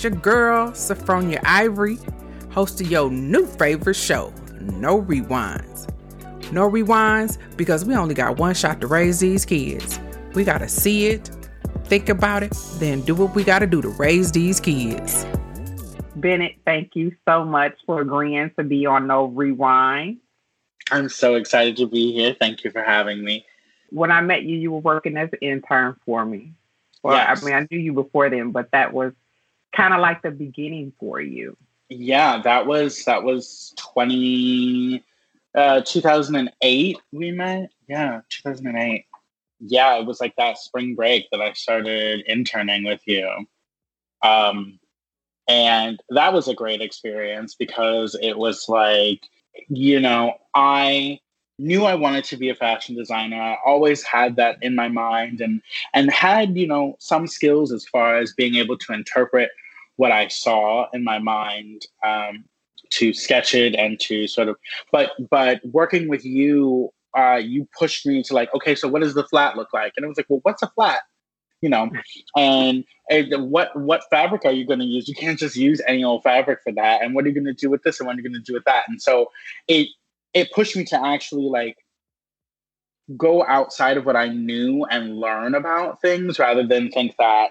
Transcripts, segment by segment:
It's your girl, Sophronia Ivory, host of your new favorite show, No Rewinds. No Rewinds because we only got one shot to raise these kids. We gotta see it, think about it, then do what we gotta do to raise these kids. Bennett, thank you so much for agreeing to be on No Rewind. I'm so excited to be here. Thank you for having me. When I met you, you were working as an intern for me. Well, yes. I mean, I knew you before then, but that was kind of like the beginning for you. Yeah, that was that was 20 uh 2008 we met. Yeah, 2008. Yeah, it was like that spring break that I started interning with you. Um and that was a great experience because it was like you know, I knew I wanted to be a fashion designer. I always had that in my mind and and had, you know, some skills as far as being able to interpret what I saw in my mind um, to sketch it and to sort of but but working with you uh, you pushed me to like okay so what does the flat look like? And it was like well what's a flat? You know and, and what what fabric are you going to use? You can't just use any old fabric for that. And what are you going to do with this? And what are you going to do with that? And so it it pushed me to actually like go outside of what I knew and learn about things rather than think that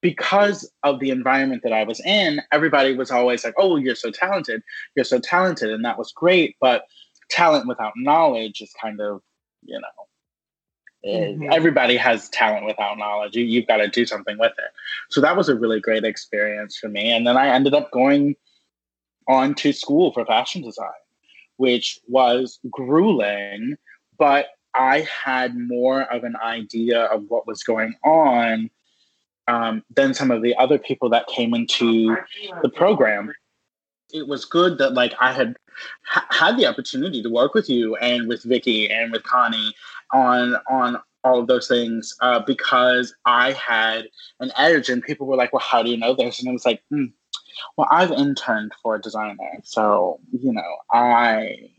because of the environment that I was in, everybody was always like, oh, you're so talented. You're so talented. And that was great. But talent without knowledge is kind of, you know, eh, mm-hmm. everybody has talent without knowledge. You, you've got to do something with it. So that was a really great experience for me. And then I ended up going on to school for fashion design which was grueling, but I had more of an idea of what was going on um, than some of the other people that came into the program. It was good that like I had ha- had the opportunity to work with you and with Vicky and with Connie on on all of those things uh, because I had an edge and people were like, "Well, how do you know this?" And it was like, mm, well, I've interned for a designer, so you know, I,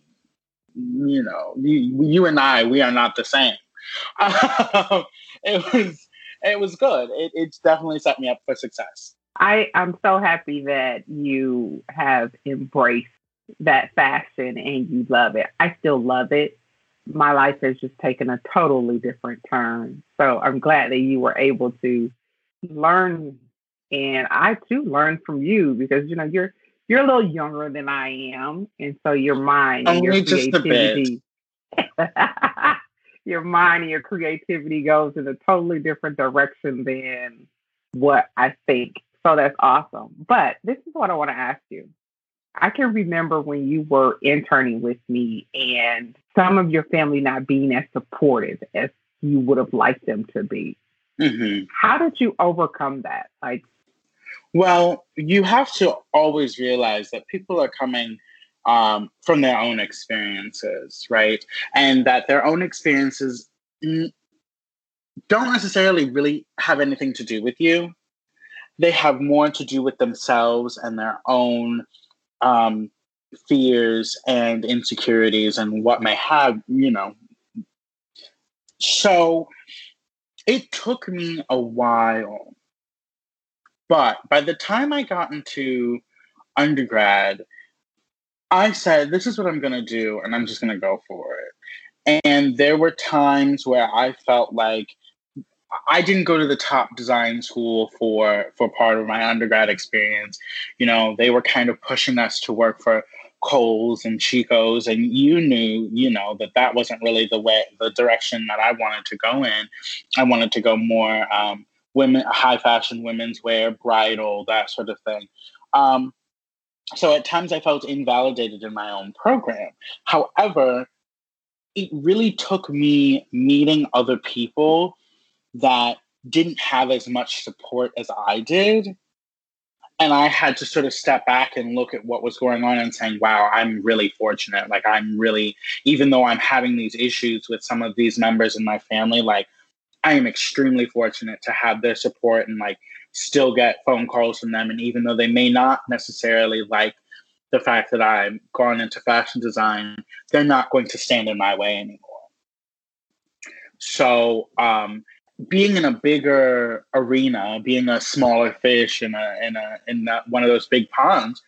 you know, you, you and I, we are not the same. Um, it was, it was good. It, it's definitely set me up for success. I I'm so happy that you have embraced that fashion and you love it. I still love it. My life has just taken a totally different turn. So I'm glad that you were able to learn and I too learned from you because you know you're you're a little younger than I am, and so your mind and your creativity, your mind and your creativity goes in a totally different direction than what I think. So that's awesome. But this is what I want to ask you. I can remember when you were interning with me and some of your family not being as supportive as you would have liked them to be. Mm-hmm. How did you overcome that? Like, well, you have to always realize that people are coming um, from their own experiences, right? And that their own experiences don't necessarily really have anything to do with you. They have more to do with themselves and their own um, fears and insecurities and what may have, you know. So it took me a while but by the time I got into undergrad, I said, this is what I'm going to do, and I'm just going to go for it. And there were times where I felt like I didn't go to the top design school for for part of my undergrad experience. You know, they were kind of pushing us to work for Kohl's and Chico's, and you knew, you know, that that wasn't really the way, the direction that I wanted to go in. I wanted to go more um, women, high fashion women's wear, bridal, that sort of thing. Um, so at times I felt invalidated in my own program. However, it really took me meeting other people that didn't have as much support as I did. And I had to sort of step back and look at what was going on and saying, wow, I'm really fortunate. Like, I'm really, even though I'm having these issues with some of these members in my family, like, I am extremely fortunate to have their support and like still get phone calls from them. And even though they may not necessarily like the fact that I'm gone into fashion design, they're not going to stand in my way anymore. So um, being in a bigger arena, being a smaller fish in a in a in one of those big ponds,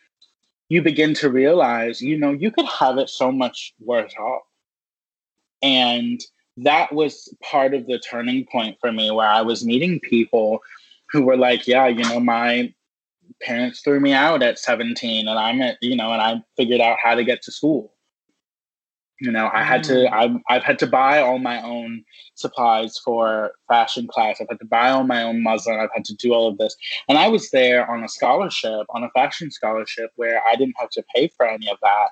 you begin to realize, you know, you could have it so much worse off. And that was part of the turning point for me where I was meeting people who were like, yeah, you know, my parents threw me out at 17 and I'm at, you know, and I figured out how to get to school. You know, I had to, mm. I've, I've had to buy all my own supplies for fashion class. I've had to buy all my own muslin. I've had to do all of this. And I was there on a scholarship, on a fashion scholarship, where I didn't have to pay for any of that.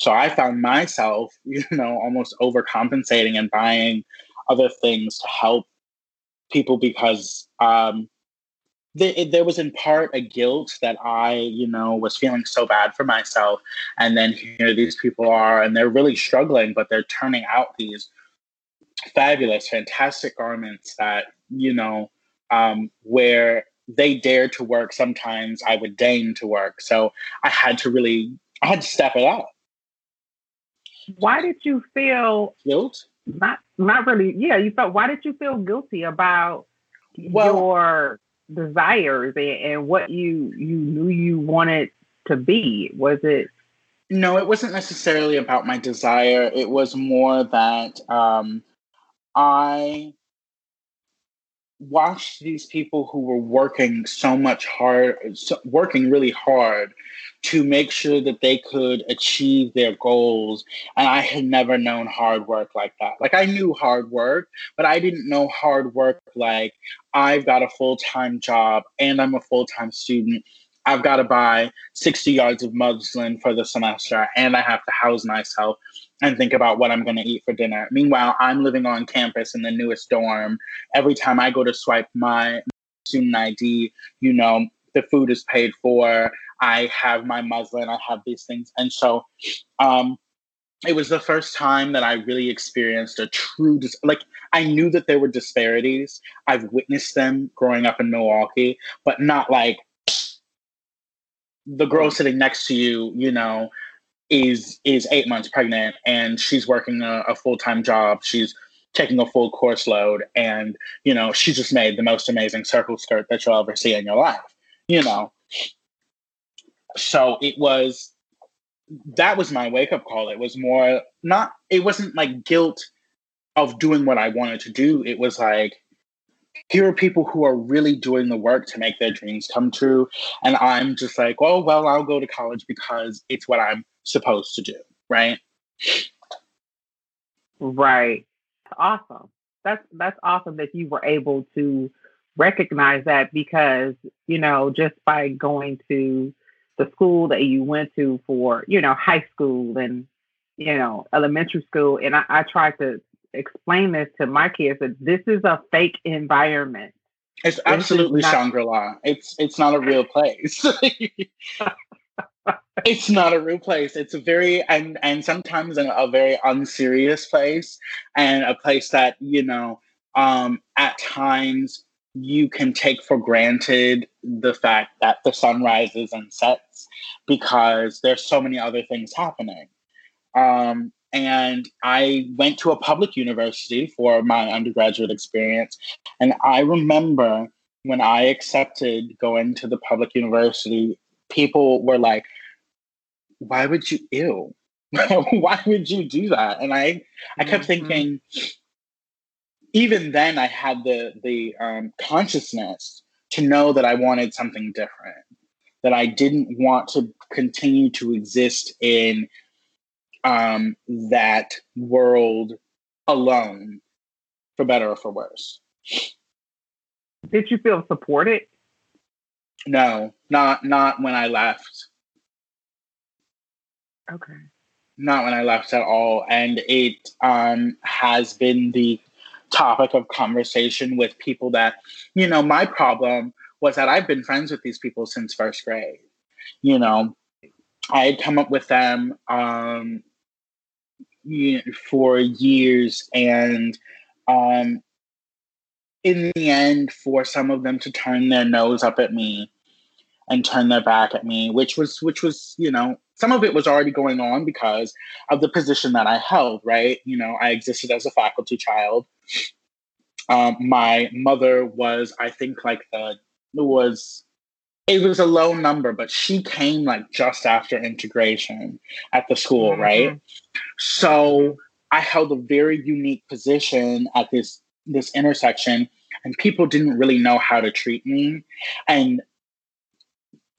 So I found myself, you know, almost overcompensating and buying other things to help people because um, there was in part a guilt that I, you know, was feeling so bad for myself. And then here these people are, and they're really struggling, but they're turning out these fabulous, fantastic garments that, you know, um, where they dare to work, sometimes I would deign to work. So I had to really, I had to step it up. Why did you feel guilt? Not, not really. Yeah, you felt. Why did you feel guilty about well, your desires and, and what you you knew you wanted to be? Was it? No, it wasn't necessarily about my desire. It was more that um, I watched these people who were working so much hard, so, working really hard to make sure that they could achieve their goals. And I had never known hard work like that. Like I knew hard work, but I didn't know hard work like I've got a full time job and I'm a full time student. I've got to buy 60 yards of muslin for the semester and I have to house myself and think about what I'm going to eat for dinner. Meanwhile, I'm living on campus in the newest dorm. Every time I go to swipe my student ID, you know, the food is paid for. I have my muslin, I have these things. And so um, it was the first time that I really experienced a true, dis- like, I knew that there were disparities. I've witnessed them growing up in Milwaukee, but not like the girl sitting next to you, you know, is is eight months pregnant and she's working a, a full-time job. She's taking a full course load and you know she just made the most amazing circle skirt that you'll ever see in your life you know so it was that was my wake up call. It was more not it wasn't like guilt of doing what I wanted to do. It was like here are people who are really doing the work to make their dreams come true and I'm just like, "Oh, well, I'll go to college because it's what I'm supposed to do." Right? Right. Awesome. That's that's awesome that you were able to recognize that because, you know, just by going to the school that you went to for, you know, high school and, you know, elementary school. And I, I tried to explain this to my kids that this is a fake environment. It's absolutely not- Shangri-La. It's it's not a real place. it's not a real place. It's a very and and sometimes a, a very unserious place and a place that, you know, um at times you can take for granted the fact that the sun rises and sets because there's so many other things happening. Um, and I went to a public university for my undergraduate experience. And I remember when I accepted going to the public university, people were like, why would you ew? why would you do that? And I I kept mm-hmm. thinking, even then I had the the um, consciousness to know that I wanted something different, that I didn't want to continue to exist in um, that world alone, for better or for worse. Did you feel supported? No, not not when I left. Okay. Not when I left at all, and it um, has been the topic of conversation with people that, you know, my problem was that I've been friends with these people since first grade. You know, I had come up with them um, for years, and um, in the end, for some of them to turn their nose up at me and turn their back at me, which was which was you know some of it was already going on because of the position that I held. Right, you know, I existed as a faculty child Um, my mother was, I think, like the was it was a low number, but she came like just after integration at the school, mm-hmm. right? So I held a very unique position at this this intersection, and people didn't really know how to treat me. And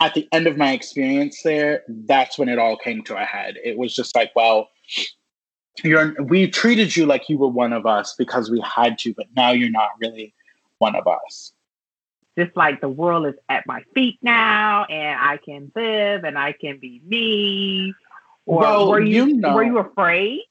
at the end of my experience there, that's when it all came to a head. It was just like, well, you're we treated you like you were one of us because we had to, but now you're not really one of us just like the world is at my feet now and I can live and I can be me? Or well, were you, you know, were you afraid?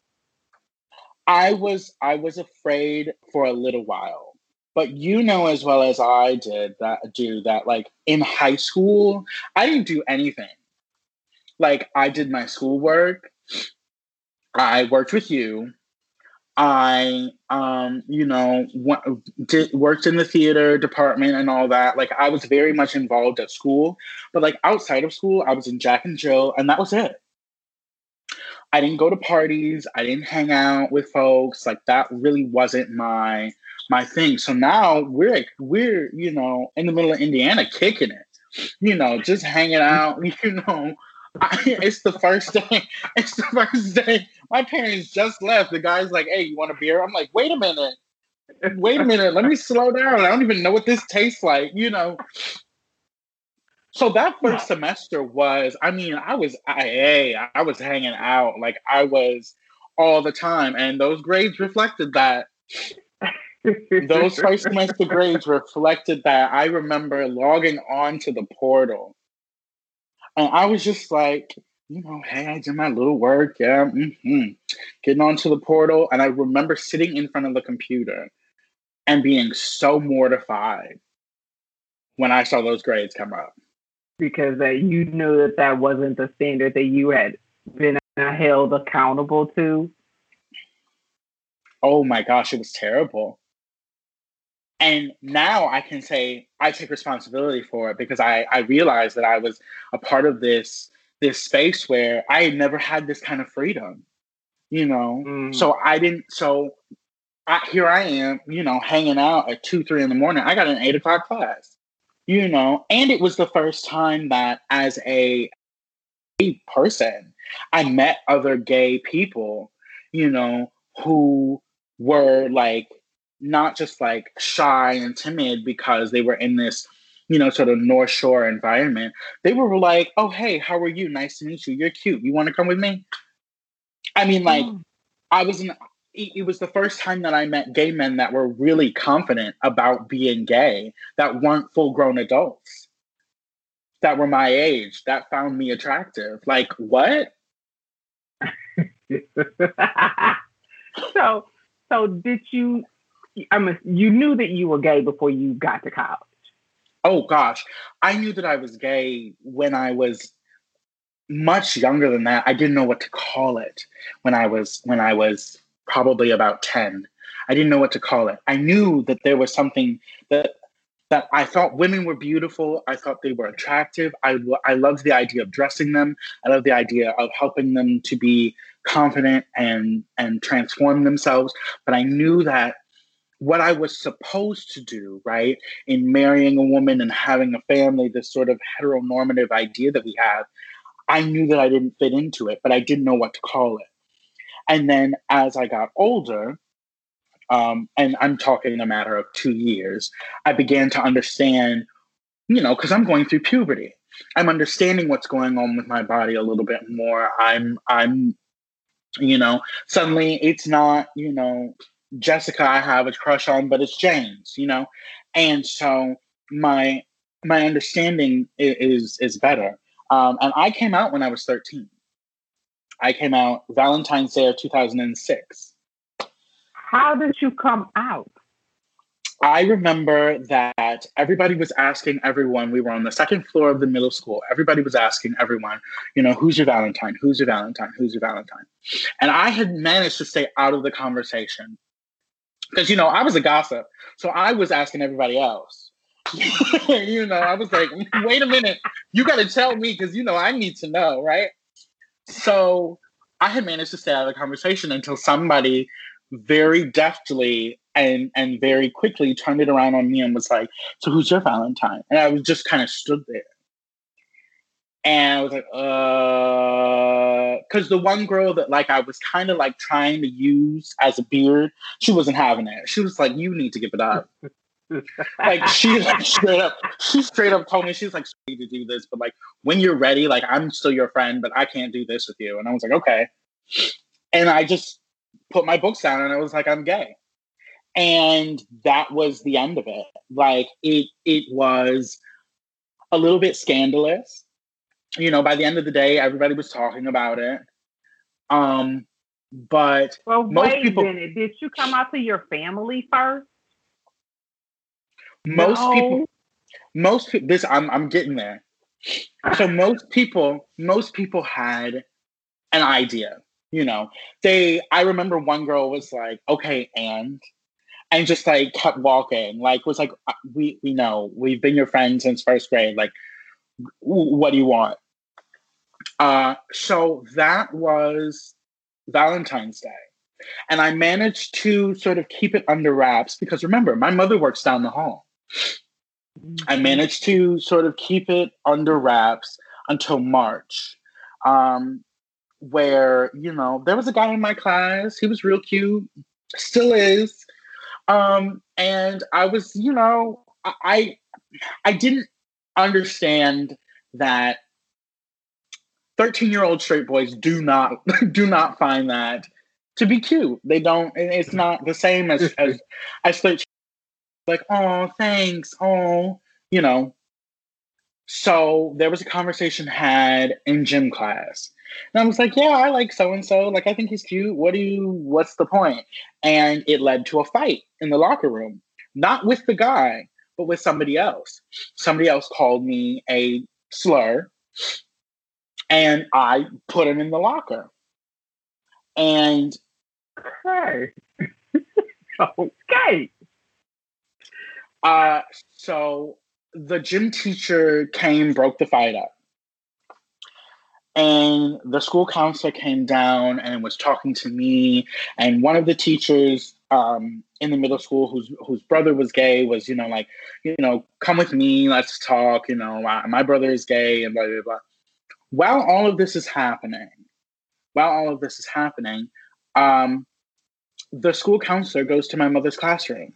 I was I was afraid for a little while. But you know as well as I did that do that like in high school, I didn't do anything. Like I did my schoolwork. I worked with you. I, um, you know, w- did, worked in the theater department and all that. Like, I was very much involved at school, but like outside of school, I was in Jack and Jill, and that was it. I didn't go to parties. I didn't hang out with folks. Like that really wasn't my my thing. So now we're we're you know in the middle of Indiana kicking it, you know, just hanging out, you know, I, it's the first day. It's the first day. My parents just left. The guy's like, "Hey, you want a beer?" I'm like, "Wait a minute, wait a minute. Let me slow down. I don't even know what this tastes like." You know. So that first semester was. I mean, I was IA. I was hanging out. Like I was all the time, and those grades reflected that. Those first semester grades reflected that. I remember logging on to the portal and I was just like, you know, hey, I did my little work. Yeah. Mm-hmm. Getting onto the portal. And I remember sitting in front of the computer and being so mortified when I saw those grades come up. Because that you knew that that wasn't the standard that you had been held accountable to. Oh my gosh, it was terrible. And now I can say I take responsibility for it because I, I realized that I was a part of this this space where I had never had this kind of freedom, you know. Mm. So I didn't. So I, here I am, you know, hanging out at two, three in the morning. I got an eight o'clock class, you know, and it was the first time that as a person, I met other gay people, you know, who were like not just like shy and timid because they were in this you know sort of north shore environment they were like oh hey how are you nice to meet you you're cute you want to come with me i mean like oh. i was in it was the first time that I met gay men that were really confident about being gay, that weren't full grown adults, that were my age, that found me attractive. Like, what? so, so did you I mean, you knew that you were gay before you got to college. Oh gosh, I knew that I was gay when I was much younger than that. I didn't know what to call it when I was when I was probably about 10. I didn't know what to call it. I knew that there was something that that I thought women were beautiful. I thought they were attractive. I, I loved the idea of dressing them. I loved the idea of helping them to be confident and and transform themselves. But I knew that what I was supposed to do, right, in marrying a woman and having a family, this sort of heteronormative idea that we have, I knew that I didn't fit into it, but I didn't know what to call it. And then as I got older, um, and I'm talking a matter of two years, I began to understand, you know, because I'm going through puberty. I'm understanding what's going on with my body a little bit more. I'm, I'm, you know, suddenly it's not, you know, Jessica I have a crush on, but it's James, you know? And so my my understanding is is better. Um, and I came out when I was 13. I came out Valentine's Day of 2006. How did you come out? I remember that everybody was asking everyone. We were on the second floor of the middle school. Everybody was asking everyone, you know, who's your Valentine? Who's your Valentine? Who's your Valentine? And I had managed to stay out of the conversation because you know I was a gossip, so I was asking everybody else. you know, I was like, wait a minute, you got to tell me because you know I need to know, right? So I had managed to stay out of the conversation until somebody very deftly and and very quickly turned it around on me and was like, "So who's your Valentine?" And I was just kind of stood there, and I was like, "Uh," because the one girl that like I was kind of like trying to use as a beard, she wasn't having it. She was like, "You need to give it up." like she like straight up, she straight up told me she's like you need to do this, but like when you're ready, like I'm still your friend, but I can't do this with you. And I was like, okay. And I just put my books down and I was like, I'm gay and that was the end of it like it it was a little bit scandalous you know by the end of the day everybody was talking about it um but well most wait people, a minute did you come out to your family first most no. people most people this i'm i'm getting there so most people most people had an idea you know they i remember one girl was like okay and and just like kept walking. Like was like, uh, we we know we've been your friends since first grade. Like, what do you want? Uh, so that was Valentine's Day. And I managed to sort of keep it under wraps because remember, my mother works down the hall. I mm-hmm. managed to sort of keep it under wraps until March, um, where, you know, there was a guy in my class. He was real cute, still is. Um, and I was, you know, I I didn't understand that 13 year old straight boys do not do not find that to be cute. They don't it's not the same as as as 13 like, oh thanks, oh, you know. So there was a conversation had in gym class and I was like, yeah, I like so and so. Like, I think he's cute. What do you, what's the point? And it led to a fight in the locker room, not with the guy, but with somebody else. Somebody else called me a slur, and I put him in the locker. And okay, okay. Uh, so the gym teacher came, broke the fight up and the school counselor came down and was talking to me and one of the teachers um, in the middle school whose whose brother was gay was you know like you know come with me let's talk you know my, my brother is gay and blah blah blah while all of this is happening while all of this is happening um, the school counselor goes to my mother's classroom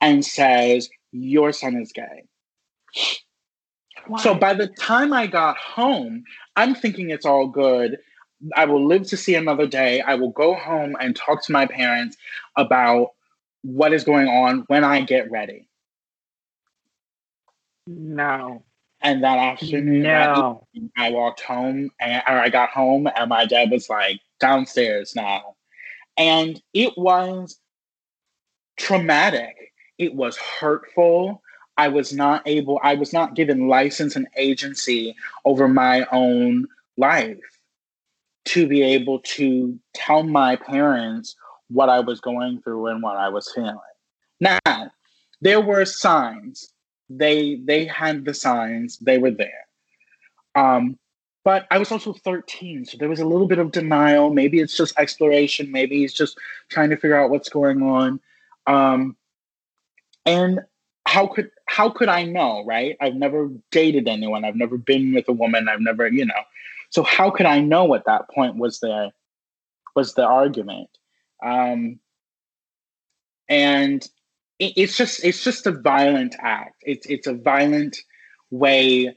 and says your son is gay why? So by the time I got home, I'm thinking it's all good. I will live to see another day. I will go home and talk to my parents about what is going on when I get ready. No. And that afternoon, no. I walked home and or I got home and my dad was like, downstairs now. And it was traumatic. It was hurtful. I was not able, I was not given license and agency over my own life to be able to tell my parents what I was going through and what I was feeling. Now, there were signs. They they had the signs. They were there. Um, but I was also 13, so there was a little bit of denial. Maybe it's just exploration. Maybe he's just trying to figure out what's going on. Um, and how could how could I know, right? I've never dated anyone. I've never been with a woman. I've never, you know. So how could I know at that point was the was the argument? Um, and it, it's just it's just a violent act. It's it's a violent way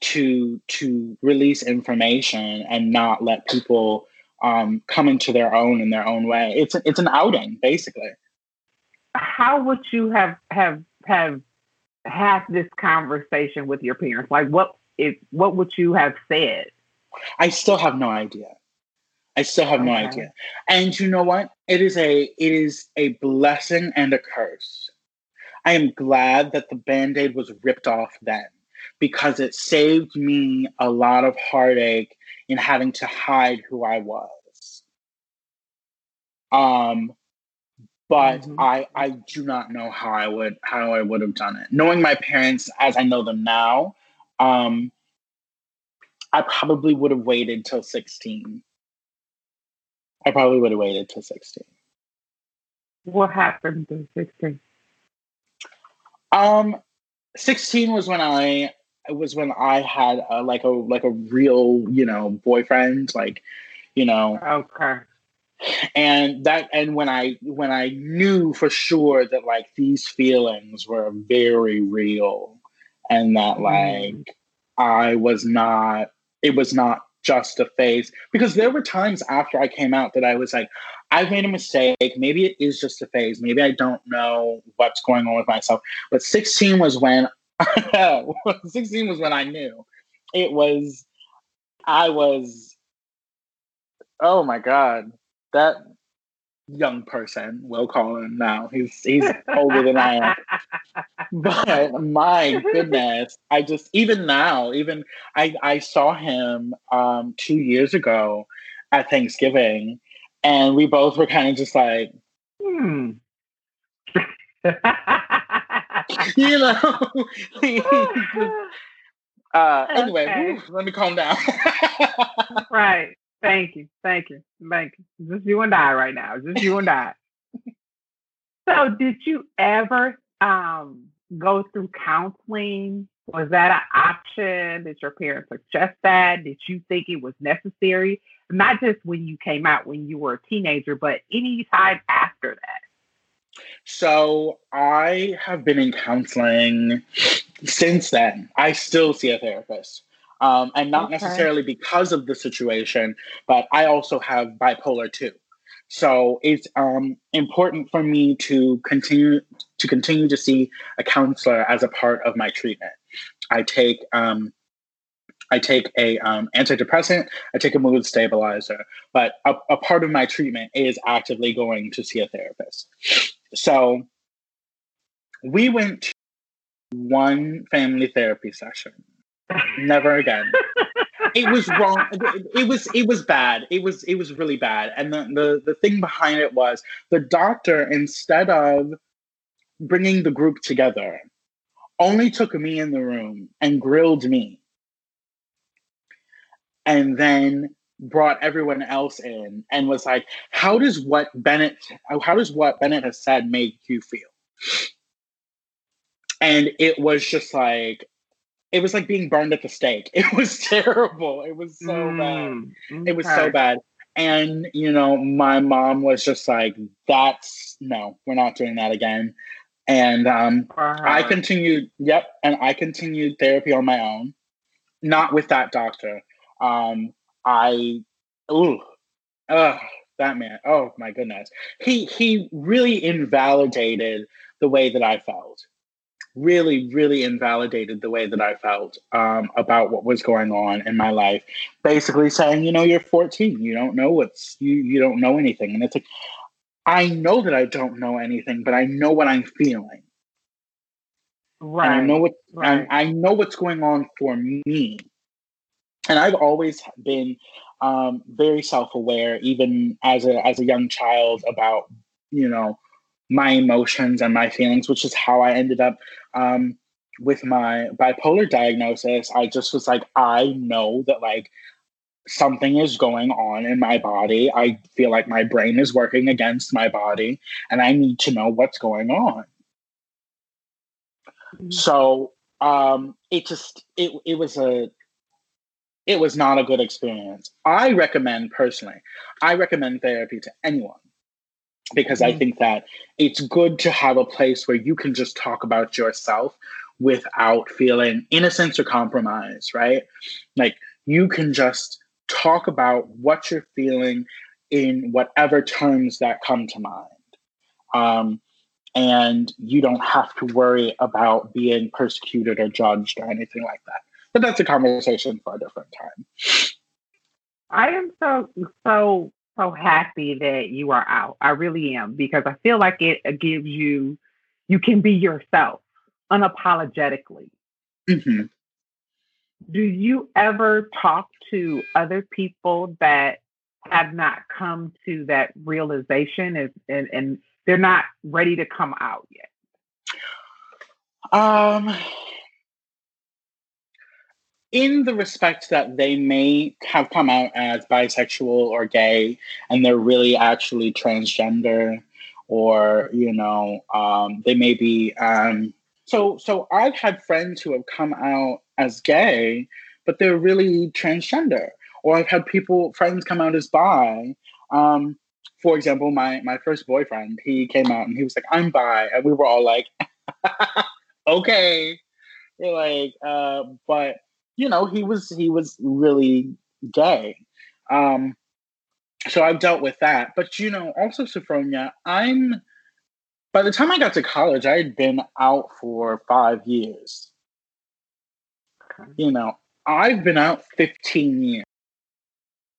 to to release information and not let people um, come into their own in their own way. It's a, it's an outing basically how would you have have have had this conversation with your parents? Like, what if what would you have said? I still have no idea. I still have okay. no idea. And you know what? It is a it is a blessing and a curse. I am glad that the band-aid was ripped off then because it saved me a lot of heartache in having to hide who I was. Um but mm-hmm. I I do not know how I would how I would have done it. Knowing my parents as I know them now, um, I probably would have waited till sixteen. I probably would have waited till sixteen. What happened to 16? Um, 16 was when I was when I had a, like a like a real you know boyfriend like you know Okay. and that and when I when I knew for sure that like these feelings were very real and that like Mm. I was not it was not just a phase because there were times after I came out that I was like I've made a mistake. Maybe it is just a phase. Maybe I don't know what's going on with myself. But 16 was when 16 was when I knew. It was I was oh my god that young person we'll call him now he's he's older than I am but my goodness i just even now even i i saw him um two years ago at thanksgiving and we both were kind of just like Hmm. you know uh anyway Okay. whew, let me calm down right. Thank you. Thank you. Thank you. Just you and I right now. Just you and I. So did you ever um go through counseling? Was that an option? Did your parents suggest that? Did you think it was necessary? Not just when you came out when you were a teenager, but any time after that. So I have been in counseling since then. I still see a therapist. Um, and not Okay. necessarily because of the situation, but I also have bipolar too. So it's um, important for me to continue to continue to see a counselor as a part of my treatment. I take um, I take a um, antidepressant, I take a mood stabilizer, but a, a part of my treatment is actively going to see a therapist. So we went to one family therapy session. Never again. It was wrong. It, was it was bad. It was it was really bad. And the, the the thing behind it was the doctor instead of bringing the group together only took me in the room and grilled me and then brought everyone else in and was like how does what bennett how does what bennett has said make you feel and it was just like it was like being burned at the stake. It was terrible. It was so bad. Mm, it was so bad. And you know my mom was just like that's no we're not doing that again. And um For I continued, yep, and I continued therapy on my own, not with that doctor. Um, I, ooh, ugh, that man, oh my goodness, he he really invalidated the way that I felt. Really, really invalidated the way that I felt um, about what was going on in my life. Basically saying, you know, you're 14, you don't know what's you you don't know anything, and it's like. I know that I don't know anything, but I know what I'm feeling. Right. and I know what right. I, I know what's going on for me. And I've always been um, very self-aware, even as a as a young child, about you know my emotions and my feelings, which is how I ended up um, with my bipolar diagnosis. I just was like, I know that like something is going on in my body. I feel like my brain is working against my body, and I need to know what's going on so um it just it it was a it was not a good experience i recommend personally i recommend therapy to anyone because i Mhm. think that it's good to have a place where you can just talk about yourself without feeling innocence or compromise right like you can just talk about what you're feeling in whatever terms that come to mind um, and you don't have to worry about being persecuted or judged or anything like that. But that's a conversation for a different time. I am so so so happy that you are out. I really am because I feel like it gives you you can be yourself unapologetically. Mhm. Do you ever talk to other people that have not come to that realization and, and, and they're not ready to come out yet? Um, in the respect that they may have come out as bisexual or gay and they're really actually transgender or you know um, they may be um, so so i've had friends who have come out as gay but they're really transgender. Or i've had people friends come out as bi. Um, for example my my first boyfriend he came out and he was like i'm bi. And we were all like okay. We're like uh, but you know he was he was really gay um, so I've dealt with that. But you know, also Sophronia, I'm by the time I got to college, I had been out for five years. Okay. You know, I've been out 15 years.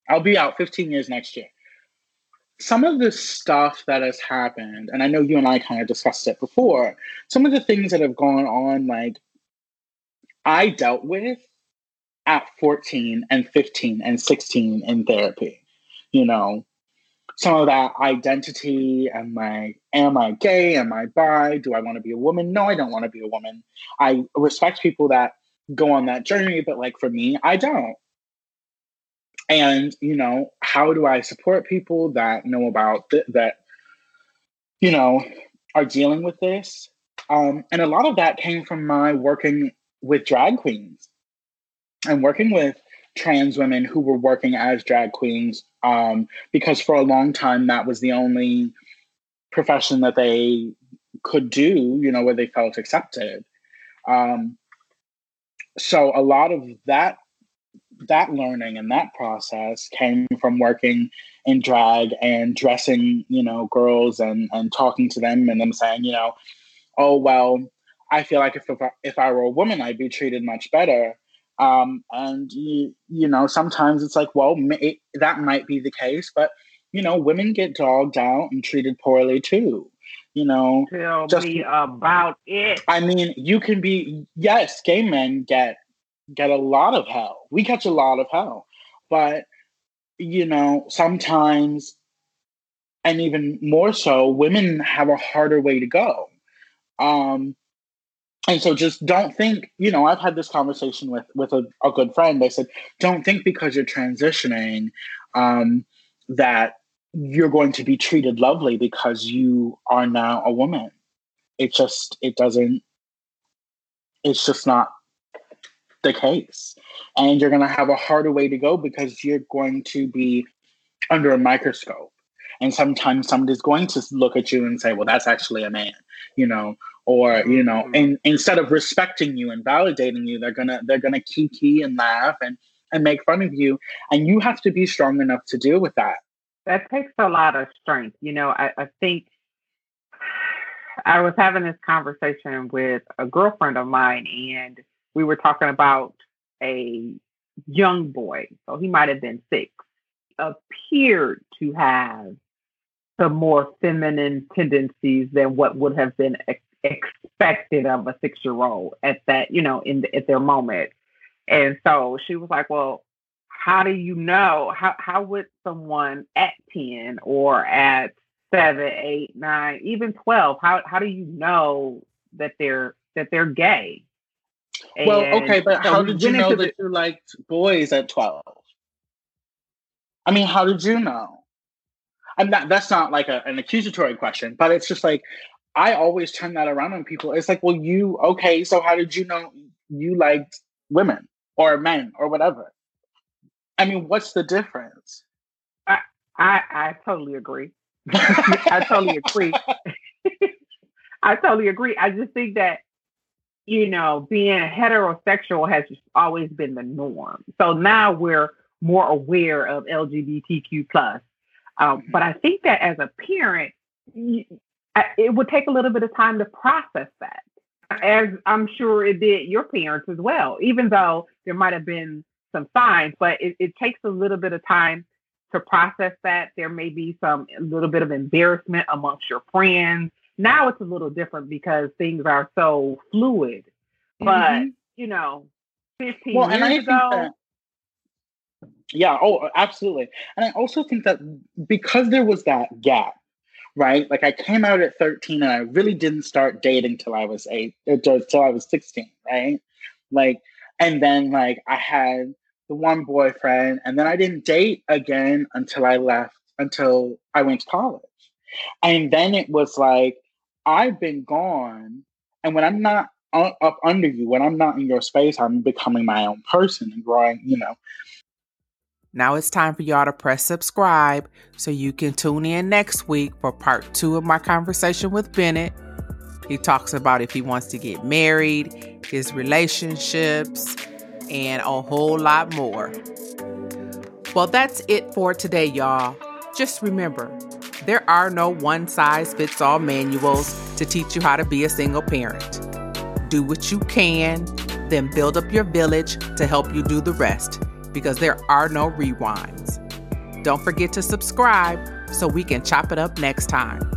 I'll be out 15 years next year. Some of the stuff that has happened, and I know you and I kind of discussed it before, some of the things that have gone on, like I dealt with at 14 and 15 and 16 in therapy you know, some of that identity and my am I gay? Am I bi? Do I want to be a woman? No, I don't want to be a woman. I respect people that go on that journey, but like for me, I don't. And, you know, how do I support people that know about th- that, you know, are dealing with this? Um, and a lot of that came from my working with drag queens and working with trans women who were working as drag queens um, because for a long time that was the only profession that they could do, you know, where they felt accepted. Um, so a lot of that that learning and that process came from working in drag and dressing, you know, girls and and talking to them and them saying, you know, oh well, I feel like if if I, if I were a woman, I'd be treated much better. Um, and you, you know, sometimes it's like, well, it, that might be the case, but you know, women get dogged out and treated poorly too. You know, tell just, me about it. I mean, you can be yes, gay men get get a lot of hell. We catch a lot of hell, but you know, sometimes, and even more so, women have a harder way to go. Um, and so just don't think you know i've had this conversation with with a, a good friend. I said don't think because you're transitioning um, that you're going to be treated lovely because you are now a woman. It just it doesn't it's just not the case. And you're going to have a harder way to go because you're going to be under a microscope. And sometimes somebody's going to look at you and say well that's actually a man you know or you know mm-hmm. and instead of respecting you and validating you they're gonna they're gonna kiki and laugh and and make fun of you. And you have to be strong enough to deal with that. That takes a lot of strength. You know i, I think i was having this conversation with a girlfriend of mine and we were talking about a young boy. So he might have been six. Appeared to have some more feminine tendencies than what would have been expected of a six year old at that, you know, in the, at their moment. And so she was like, well, how do you know? How, how would someone at 10 or at seven, eight, nine, even 12, how, how do you know that they're, that they're gay? And well, okay, but so how did you know that the, you liked boys at 12? I mean, how did you know? I'm not, that's not like a, an accusatory question, but it's just like, I always turn that around on people. It's like, well, you okay? So how did you know you liked women or men or whatever? I mean, what's the difference? I I, I totally agree. I totally agree. I totally agree. I just think that you know being heterosexual has just always been the norm. So now we're more aware of LGBTQ plus. Um, but I think that as a parent, it would take a little bit of time to process that, as I'm sure it did your parents as well, even though there might have been some signs, but it, it takes a little bit of time to process that. There may be some a little bit of embarrassment amongst your friends. Now it's a little different because things are so fluid. But mm-hmm. you know, 15 well, years ago. That, yeah, oh, absolutely. And I also think that because there was that gap right? Like I came out at 13 and I really didn't start dating till I was eight, uh, I was 16, right? Like, and then like I had the one boyfriend and then I didn't date again until I left, until I went to college. And then it was like, I've been gone. And when I'm not up under you, when I'm not in your space, I'm becoming my own person and growing, you know. Now it's time for y'all to press subscribe so you can tune in next week for part two of my conversation with Bennett. He talks about if he wants to get married, his relationships, and a whole lot more. Well, that's it for today, y'all. Just remember, there are no one size fits all manuals to teach you how to be a single parent. Do what you can, then build up your village to help you do the rest because there are no rewinds. Don't forget to subscribe so we can chop it up next time.